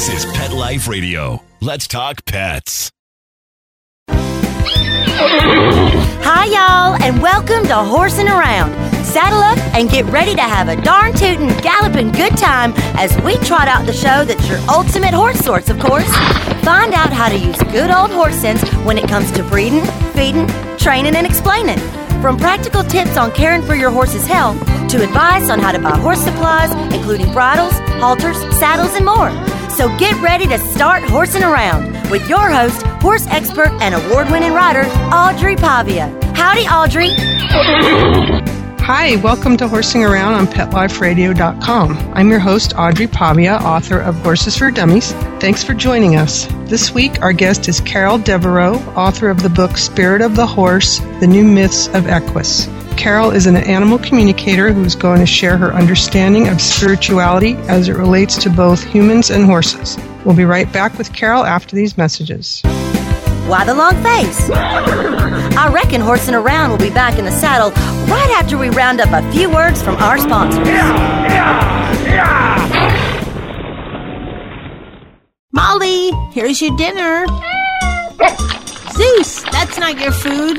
This is Pet Life Radio. Let's talk pets. Hi, y'all, and welcome to Horsing Around. Saddle up and get ready to have a darn tootin', galloping good time as we trot out the show that's your ultimate horse source, of course. Find out how to use good old horse sense when it comes to breeding, feeding, training, and explaining. From practical tips on caring for your horse's health to advice on how to buy horse supplies, including bridles, halters, saddles, and more. So get ready to start horsing around with your host, horse expert and award winning rider, Audrey Pavia. Howdy, Audrey. Hi, welcome to Horsing Around on PetLifeRadio.com. I'm your host, Audrey Pavia, author of Horses for Dummies. Thanks for joining us. This week, our guest is Carol Devereaux, author of the book Spirit of the Horse The New Myths of Equus. Carol is an animal communicator who's going to share her understanding of spirituality as it relates to both humans and horses. We'll be right back with Carol after these messages. Why the long face? I reckon horsing around will be back in the saddle right after we round up a few words from our sponsors. Molly, here's your dinner. Zeus, that's not your food.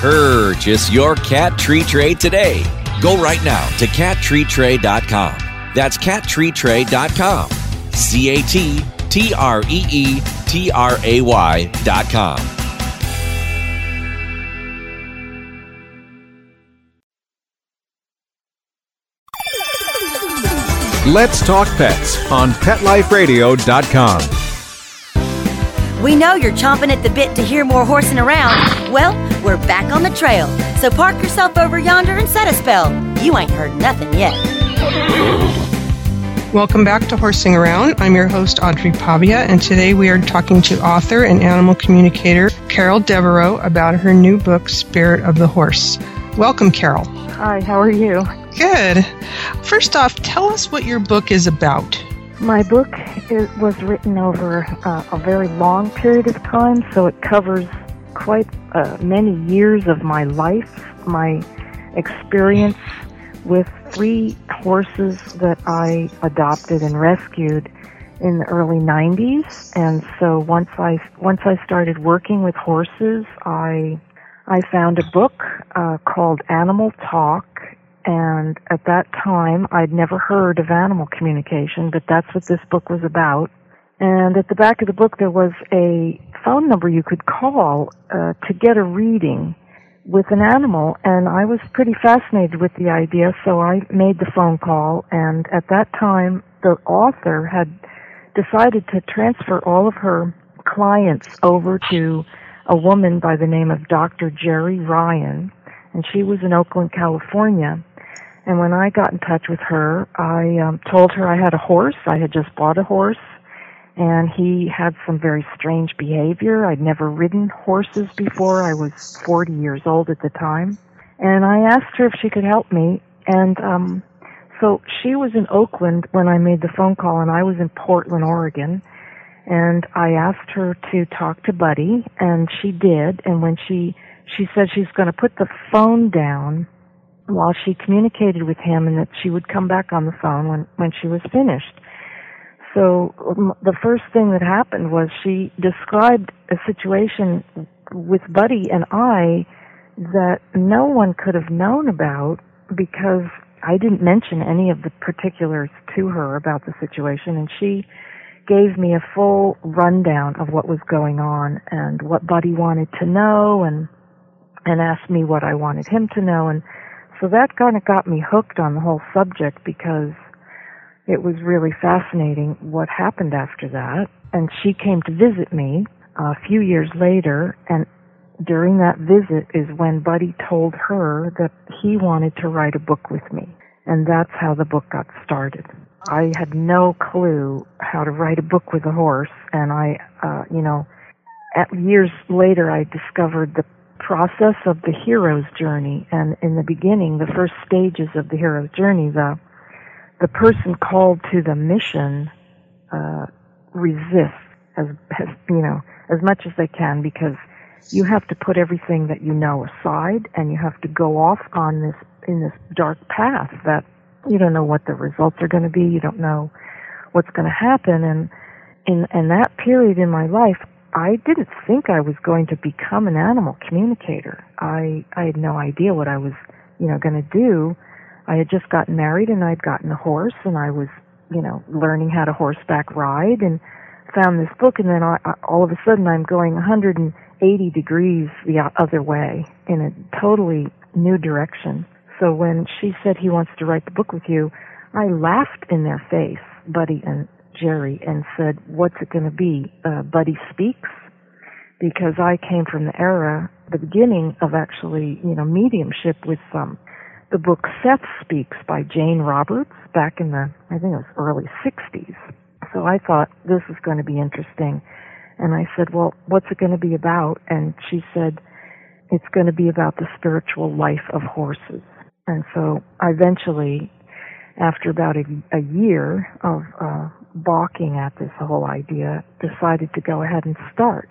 Purchase your cat tree tray today. Go right now to cattreetray.com. That's cattreetray.com. C A T T R E E T R A Y.com. Let's Talk Pets on PetLifeRadio.com. We know you're chomping at the bit to hear more horsing around. Well, we're back on the trail. So park yourself over yonder and set a spell. You ain't heard nothing yet. Welcome back to Horsing Around. I'm your host, Audrey Pavia, and today we are talking to author and animal communicator Carol Devereaux about her new book, Spirit of the Horse. Welcome, Carol. Hi, how are you? Good. First off, tell us what your book is about. My book is, was written over uh, a very long period of time, so it covers quite uh, many years of my life, my experience with three horses that I adopted and rescued in the early 90s. And so once I once I started working with horses, I I found a book uh, called Animal Talk, and at that time I'd never heard of animal communication, but that's what this book was about. And at the back of the book there was a phone number you could call uh, to get a reading with an animal, and I was pretty fascinated with the idea, so I made the phone call, and at that time the author had decided to transfer all of her clients over to a woman by the name of Dr. Jeri Ryan, and she was in Oakland, California. And when I got in touch with her, I um, told her I had a horse. I had just bought a horse, and he had some very strange behavior. I'd never ridden horses before. I was 40 years old at the time. And I asked her if she could help me. And um, so she was in Oakland when I made the phone call, and I was in Portland, Oregon. And I asked her to talk to Buddy, and she did. And when she she said she's going to put the phone down while she communicated with him, and that she would come back on the phone when when she was finished. So um, the first thing that happened was she described a situation with Buddy and I that no one could have known about because I didn't mention any of the particulars to her about the situation and she gave me a full rundown of what was going on and what Buddy wanted to know and and asked me what I wanted him to know and so that kind of got me hooked on the whole subject because it was really fascinating what happened after that. And she came to visit me a few years later, and during that visit is when Buddy told her that he wanted to write a book with me. And that's how the book got started. I had no clue how to write a book with a horse, and I, uh, you know, at years later, I discovered the process of the hero's journey. And in the beginning, the first stages of the hero's journey, the the person called to the mission uh, resists as, as you know as much as they can because you have to put everything that you know aside and you have to go off on this in this dark path that you don't know what the results are going to be you don't know what's going to happen. And in in that period in my life I didn't think I was going to become an animal communicator. I I had no idea what I was you know going to do I had just gotten married and I'd gotten a horse and I was you know learning how to horseback ride and found this book and then I, all of a sudden I'm going 180 degrees the other way in a totally new direction. So when she said he wants to write the book with you, I laughed in their face, Buddy and Jeri, and said, "What's it going to be? Uh, Buddy speaks." Because I came from the era, the beginning of actually, you know, mediumship with um, the book Seth Speaks by Jane Roberts back in the, I think it was early 60s. So I thought this is going to be interesting. And I said, well, what's it going to be about? And she said, it's going to be about the spiritual life of horses. And so I eventually, after about a, a year of uh, balking at this whole idea, decided to go ahead and start.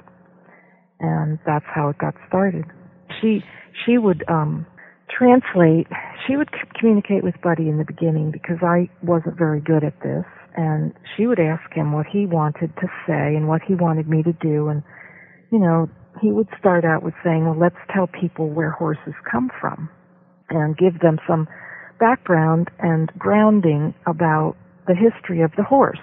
And that's how it got started. She she would um, translate. She would communicate with Buddy in the beginning because I wasn't very good at this and she would ask him what he wanted to say and what he wanted me to do and you know he would start out with saying well let's tell people where horses come from and give them some background and grounding about the history of the horse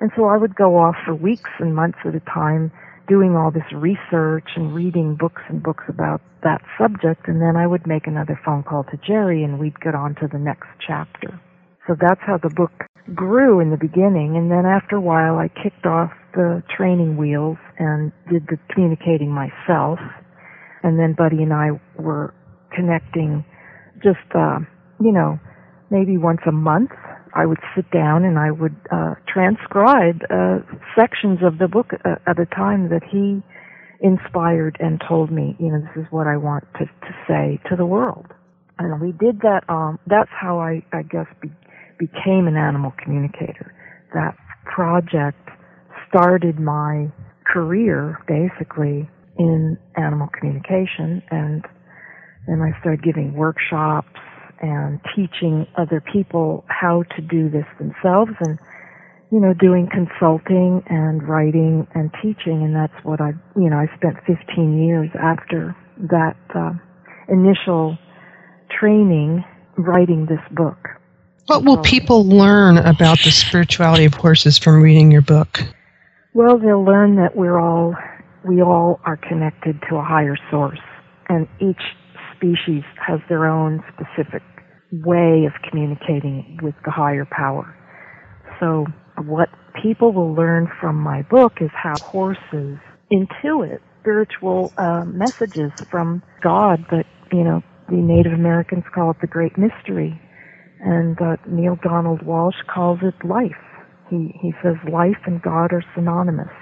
and so i would go off for weeks and months at a time doing all this research and reading books and books about that subject and then i would make another phone call to jeri and we'd get on to the next chapter so that's how the book grew in the beginning, and then after a while, I kicked off the training wheels and did the communicating myself. And then Buddy and I were connecting just, uh, you know, maybe once a month. I would sit down and I would uh, transcribe uh, sections of the book uh, at a time that he inspired and told me, you know, this is what I want to, to say to the world. And we did that. Um, that's how I, I guess, be, became an animal communicator. That project started my career basically in animal communication and then I started giving workshops and teaching other people how to do this themselves and you know doing consulting and writing and teaching and that's what I you know I spent 15 years after that uh, initial training writing this book what will people learn about the spirituality of horses from reading your book? Well, they'll learn that we're all we all are connected to a higher source, and each species has their own specific way of communicating with the higher power. So, what people will learn from my book is how horses intuit spiritual uh, messages from God, but you know, the Native Americans call it the Great Mystery and uh, Neale Donald Walsch calls it life. He he says life and God are synonymous.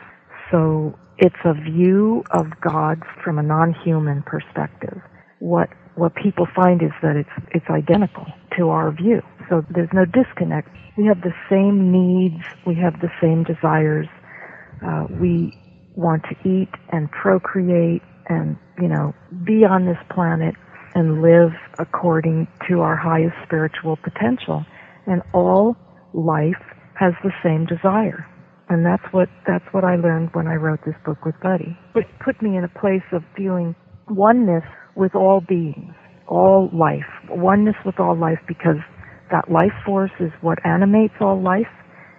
So it's a view of God from a non-human perspective. What what people find is that it's it's identical to our view. So there's no disconnect. We have the same needs. We have the same desires. Uh, we want to eat and procreate and you know be on this planet and live according to our highest spiritual potential. And all life has the same desire. And that's what that's what I learned when I wrote this book with Buddy. It put me in a place of feeling oneness with all beings, all life, oneness with all life because that life force is what animates all life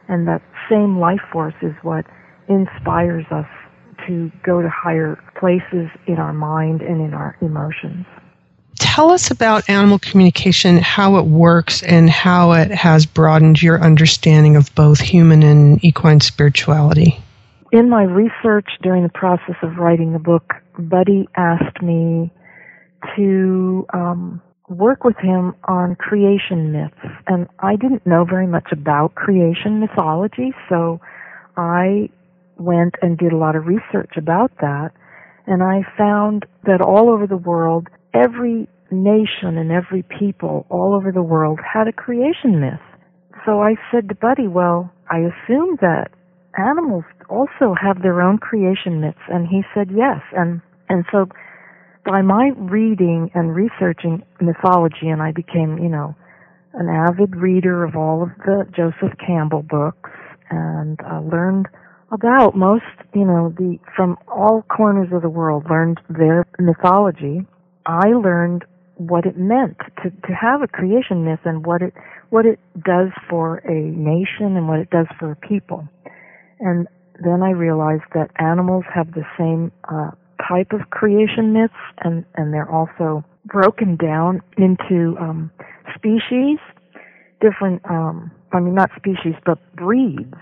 and that same life force is what inspires us to go to higher places in our mind and in our emotions tell us about animal communication, how it works, and how it has broadened your understanding of both human and equine spirituality. In my research during the process of writing the book, Buddy asked me to um, work with him on creation myths. And I didn't know very much about creation mythology, so I went and did a lot of research about that. And I found that all over the world, every nation and every people all over the world had a creation myth. So I said to Buddy, well, I assume that animals also have their own creation myths. And he said yes. And, and so by my reading and researching mythology, and I became, you know, an avid reader of all of the Joseph Campbell books and uh, learned about most, you know, the from all corners of the world learned their mythology. I learned what it meant to to have a creation myth and what it what it does for a nation and what it does for a people. And then I realized that animals have the same uh, type of creation myths, and and they're also broken down into um, species, different. Um, I mean, not species, but breeds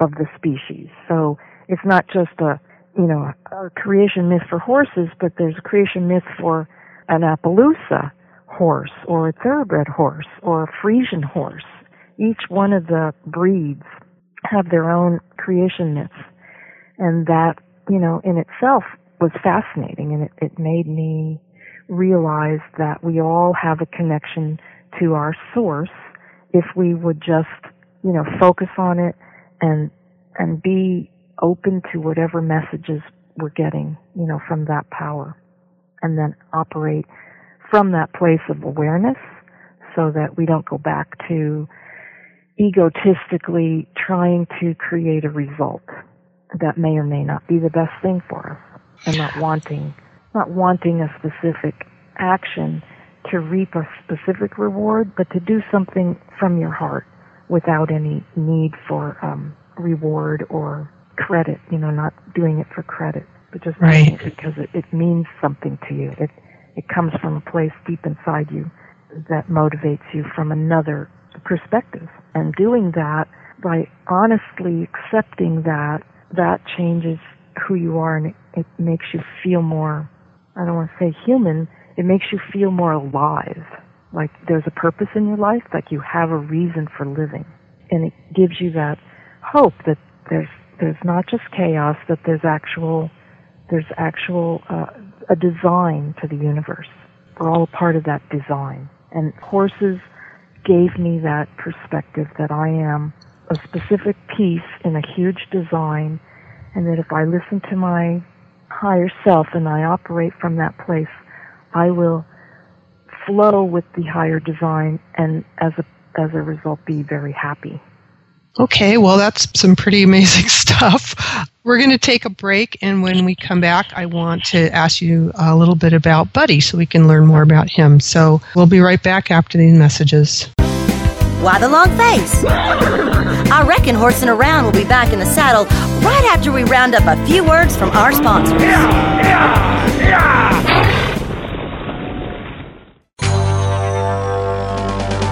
of the species. So it's not just a you know a creation myth for horses, but there's a creation myth for an Appaloosa horse or a thoroughbred horse or a Friesian horse. Each one of the breeds have their own creation myths. And that, you know, in itself was fascinating and it, it made me realize that we all have a connection to our source if we would just, you know, focus on it and, and be open to whatever messages we're getting, you know, from that power. And then operate from that place of awareness so that we don't go back to egotistically trying to create a result that may or may not be the best thing for us and not wanting not wanting a specific action to reap a specific reward, but to do something from your heart without any need for um, reward or credit. You know, not doing it for credit, but just right. doing it because it, it means something to you. It it comes from a place deep inside you that motivates you from another perspective. And doing that by honestly accepting that, that changes who you are and it, makes you feel more, I don't want to say human, it makes you feel more alive. Like there's a purpose in your life, like you have a reason for living. And it gives you that hope that there's, there's not just chaos, that there's actual, there's actual, uh, a design to the universe. We're all a part of that design. And horses gave me that perspective that I am a specific piece in a huge design and that if I listen to my higher self and I operate from that place, I will flow with the higher design and as a as a result be very happy. Okay, well that's some pretty amazing stuff. We're going to take a break and when we come back I want to ask you a little bit about Buddy so we can learn more about him. So, we'll be right back after these messages. Why the long face? I reckon Horsing Around will be back in the saddle right after we round up a few words from our sponsors. Yeah, yeah, yeah.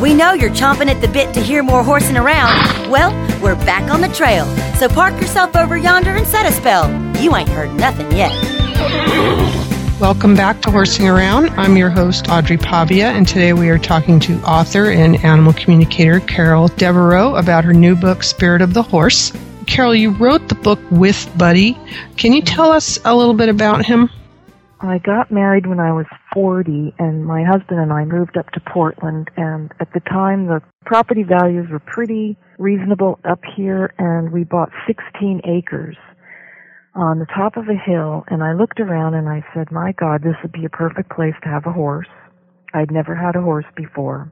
We know you're chomping at the bit to hear more horsing around. Well, we're back on the trail. So park yourself over yonder and set a spell. You ain't heard nothing yet. Welcome back to Horsing Around. I'm your host, Audrey Pavia, and today we are talking to author and animal communicator Carol Devereaux about her new book, Spirit of the Horse. Carol, you wrote the book with Buddy. Can you tell us a little bit about him? I got married when I was 40 and my husband and I moved up to Portland and at the time the property values were pretty reasonable up here and we bought 16 acres on the top of a hill, and I looked around and I said, My God, this would be a perfect place to have a horse. I'd never had a horse before.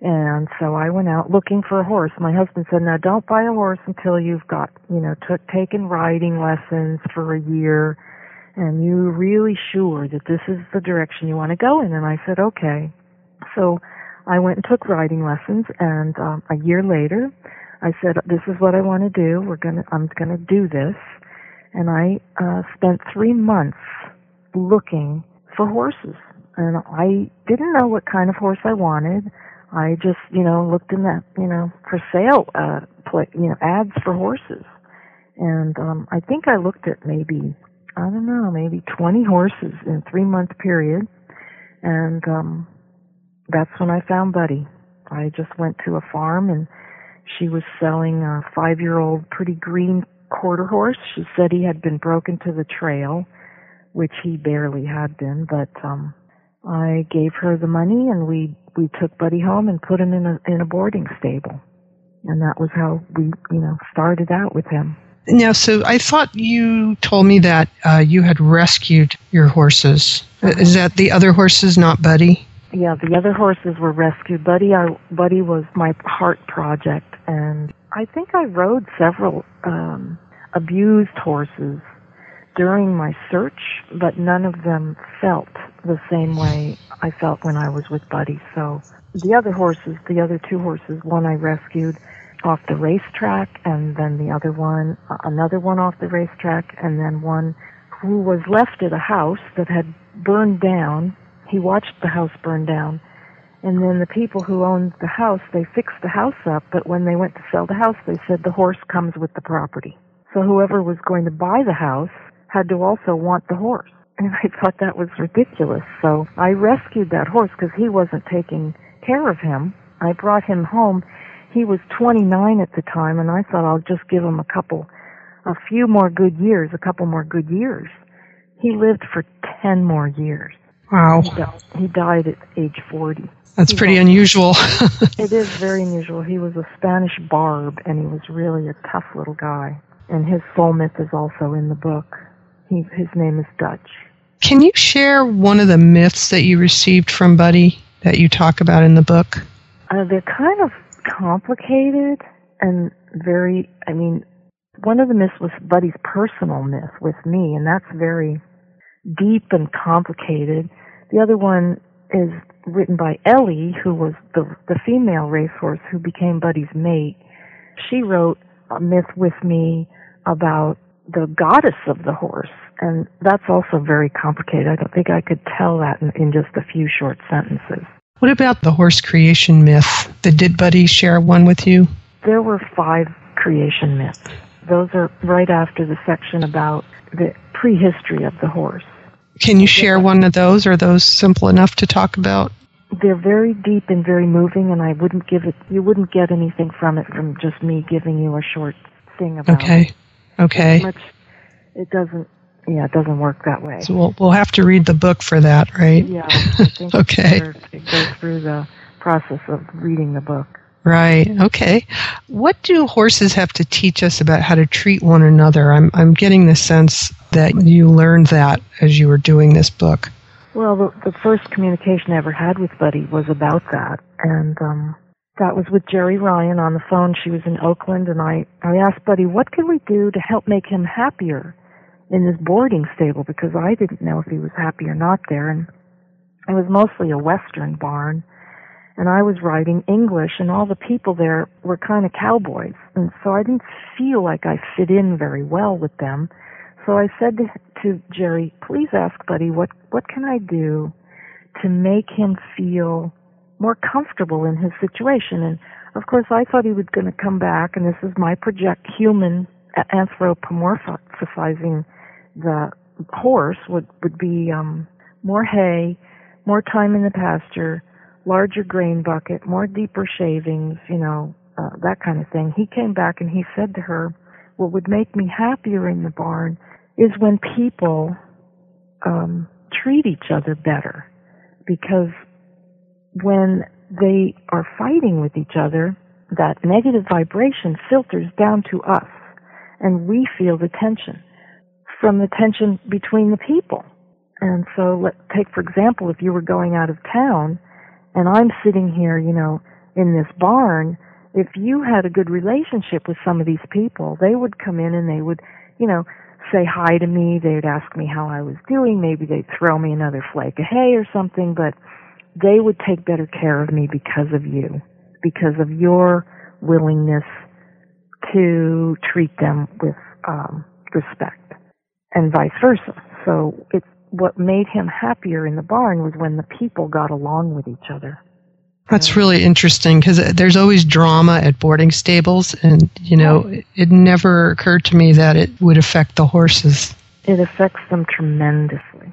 And so I went out looking for a horse. My husband said, now don't buy a horse until you've got, you know, took, taken riding lessons for a year and you're really sure that this is the direction you want to go in. And I said, okay. So I went and took riding lessons and um, a year later I said, this is what I want to do. We're to, I'm to do this. And I, uh, spent three months looking for horses and I didn't know what kind of horse I wanted. I just, you know, looked in that, you know, for sale, uh, play, you know, ads for horses. And, um, I think I looked at maybe, I don't know, maybe 20 horses in a three month period. And, um, that's when I found Buddy. I just went to a farm and she was selling a five year old pretty green quarter horse. She said he had been broken to the trail, which he barely had been, but, um, I gave her the money and we we took Buddy home and put him in a in a boarding stable. And that was how we, you know, started out with him. Now, so I thought you told me that uh, you had rescued your horses. Uh-huh. Is that the other horses, not Buddy? Yeah, the other horses were rescued. Buddy, I, Buddy was my heart project, and I think I rode several um, abused horses during my search, but none of them felt the same way I felt when I was with Buddy. So the other horses, the other two horses, one I rescued off the racetrack, and then the other one, uh, another one off the racetrack, and then one who was left at a house that had burned down. He watched the house burn down. And then the people who owned the house, they fixed the house up, but when they went to sell the house, they said the horse comes with the property. So whoever was going to buy the house had to also want the horse. And I thought that was ridiculous. So I rescued that horse because he wasn't taking care of him. I brought him home. He was 29 at the time, and I thought I'll just give him a couple, a few more good years, a couple more good years. He lived for 10 more years. Wow. He died, he died at age 40. That's he pretty died. unusual. it is very unusual. He was a Spanish barb, and he was really a tough little guy. And his soul myth is also in the book. He, his name is Dutch. Can you share one of the myths that you received from Buddy that you talk about in the book? Uh, they're kind of complicated and very, I mean, one of the myths was Buddy's personal myth with me, and that's very deep and complicated. The other one is written by Ellie, who was the, the female racehorse who became Buddy's mate. She wrote a myth with me about the goddess of the horse, and that's also very complicated. I don't think I could tell that in, in just a few short sentences. What about the horse creation myth? Did Buddy share one with you? There were five creation myths. Those are right after the section about the prehistory of the horse. Can you share one of those? Are those simple enough to talk about? They're very deep and very moving, and I wouldn't give it. You wouldn't get anything from it from just me giving you a short thing about Okay. it. Okay. It doesn't. Yeah, it doesn't work that way. So we'll, we'll have to read the book for that, right? Yeah, Okay. it's better to go through the process of reading the book. Right. Okay. What do horses have to teach us about how to treat one another? I'm I'm getting the sense that you learned that as you were doing this book. Well, the, the first communication I ever had with Buddy was about that, and um, that was with Jeri Ryan on the phone. She was in Oakland, and I I asked Buddy, what can we do to help make him happier in this boarding stable because I didn't know if he was happy or not there, and it was mostly a Western barn, and I was writing English, and all the people there were kind of cowboys, and so I didn't feel like I fit in very well with them. So I said to, to Jeri, please ask Buddy, what, what can I do to make him feel more comfortable in his situation? And of course I thought he was going to come back, and this is my project human anthropomorphizing the horse would, would be, um, more hay, more time in the pasture, larger grain bucket, more deeper shavings, you know, uh, that kind of thing. He came back and he said to her, what would make me happier in the barn is when people um, treat each other better because when they are fighting with each other, that negative vibration filters down to us and we feel the tension. from the tension between the people. And so let take for example if you were going out of town and I'm sitting here, you know, in this barn, if you had a good relationship with some of these people, they would come in and they would, you know, say hi to me, they'd ask me how I was doing, maybe they'd throw me another flake of hay or something, but they would take better care of me because of you, because of your willingness to treat them with um, respect, and vice versa. So it's what made him happier in the barn was when the people got along with each other. That's really interesting because there's always drama at boarding stables, and you know, it, it never occurred to me that it would affect the horses. It affects them tremendously.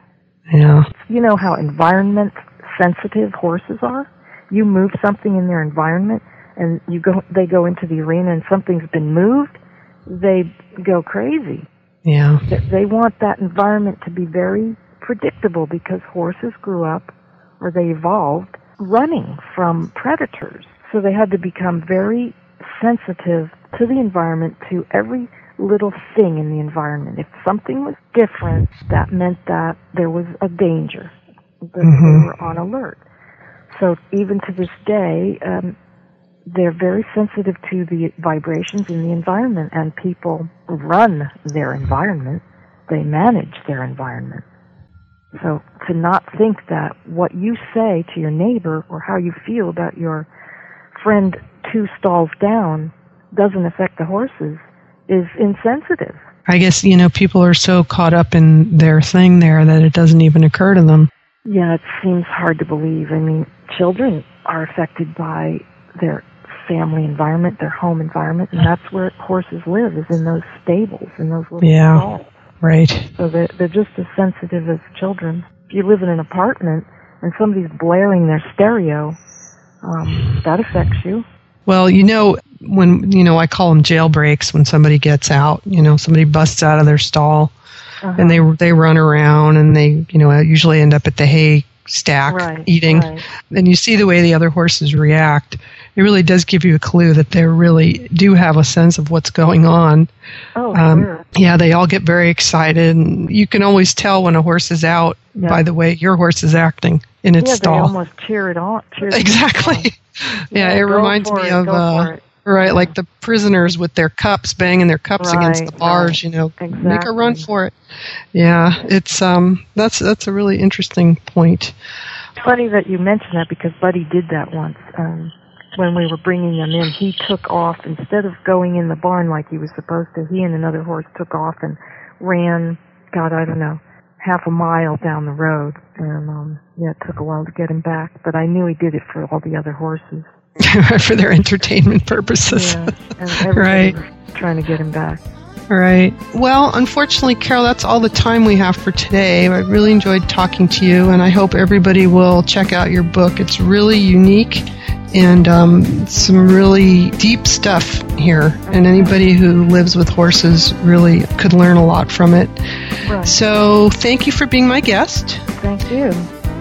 Yeah. You know how environment sensitive horses are? You move something in their environment and you go they go into the arena and something's been moved, they go crazy. Yeah. They, want that environment to be very predictable because horses grew up or they evolved running from predators. So they had to become very sensitive to the environment, to every little thing in the environment. If something was different, that meant that there was a danger, that Mhm. they were on alert. So even to this day, um, they're very sensitive to the vibrations in the environment, and people run their environment. They manage their environment. So to not think that what you say to your neighbor or how you feel about your friend two stalls down doesn't affect the horses is insensitive. I guess, you know, people are so caught up in their thing there that it doesn't even occur to them. Yeah, it seems hard to believe. I mean, children are affected by their family environment, their home environment, and that's where horses live, is in those stables, in those little Yeah. stalls. Right. So they're, they're just as sensitive as children. If you live in an apartment and somebody's blaring their stereo, um, that affects you. Well, you know, when, you know, I call them jailbreaks when somebody gets out, you know, somebody busts out of their stall Uh-huh. and they, they run around and they, you know, usually end up at the hay stack Right, eating. right. And you see the way the other horses react. It really does give you a clue that they really do have a sense of what's going on. Oh, Um, sure. Yeah, they all get very excited. And you can always tell when a horse is out Yeah. by the way your horse is acting in its yeah, they stall. almost cheer it on. Cheer it on. Exactly. yeah, Yeah, it reminds me it, of uh, right, like the prisoners with their cups banging their cups against the bars. right. You know, make a run for it. Yeah, it's um, that's that's a really interesting point. It's funny that you mentioned that because Buddy did that once. Um, when we were bringing them in, he took off instead of going in the barn like he was supposed to. He and another horse took off and ran. God, I don't know, half a mile down the road, and um, yeah, it took a while to get him back. But I knew he did it for all the other horses. for their entertainment purposes. Yeah, and everybody Right. was trying to get him back. Right. Well, unfortunately, Carol, that's all the time we have for today. I really enjoyed talking to you, and I hope everybody will check out your book. It's really unique and um, some really deep stuff here. And anybody who lives with horses really could learn a lot from it. Right. So, thank you for being my guest. Thank you.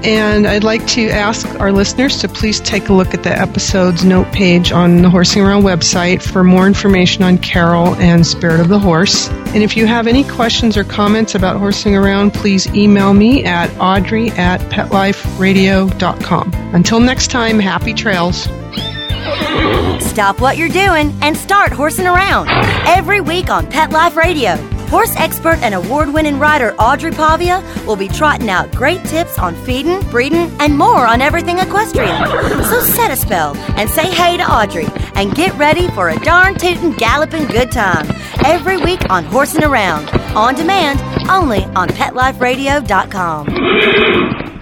And I'd like to ask our listeners to please take a look at the episode's note page on the Horsing Around website for more information on Carol and Spirit of the Horse. And if you have any questions or comments about horsing around, please email me at audrey at petliferadio.com. Until next time, happy trails. Stop what you're doing and start horsing around every week on Pet Life Radio. Horse expert and award winning rider Audrey Pavia will be trotting out great tips on feeding, breeding, and more on everything equestrian. So set a spell and say hey to Audrey and get ready for a darn tootin' galloping good time every week on Horsing Around, on demand, only on PetLifeRadio.com.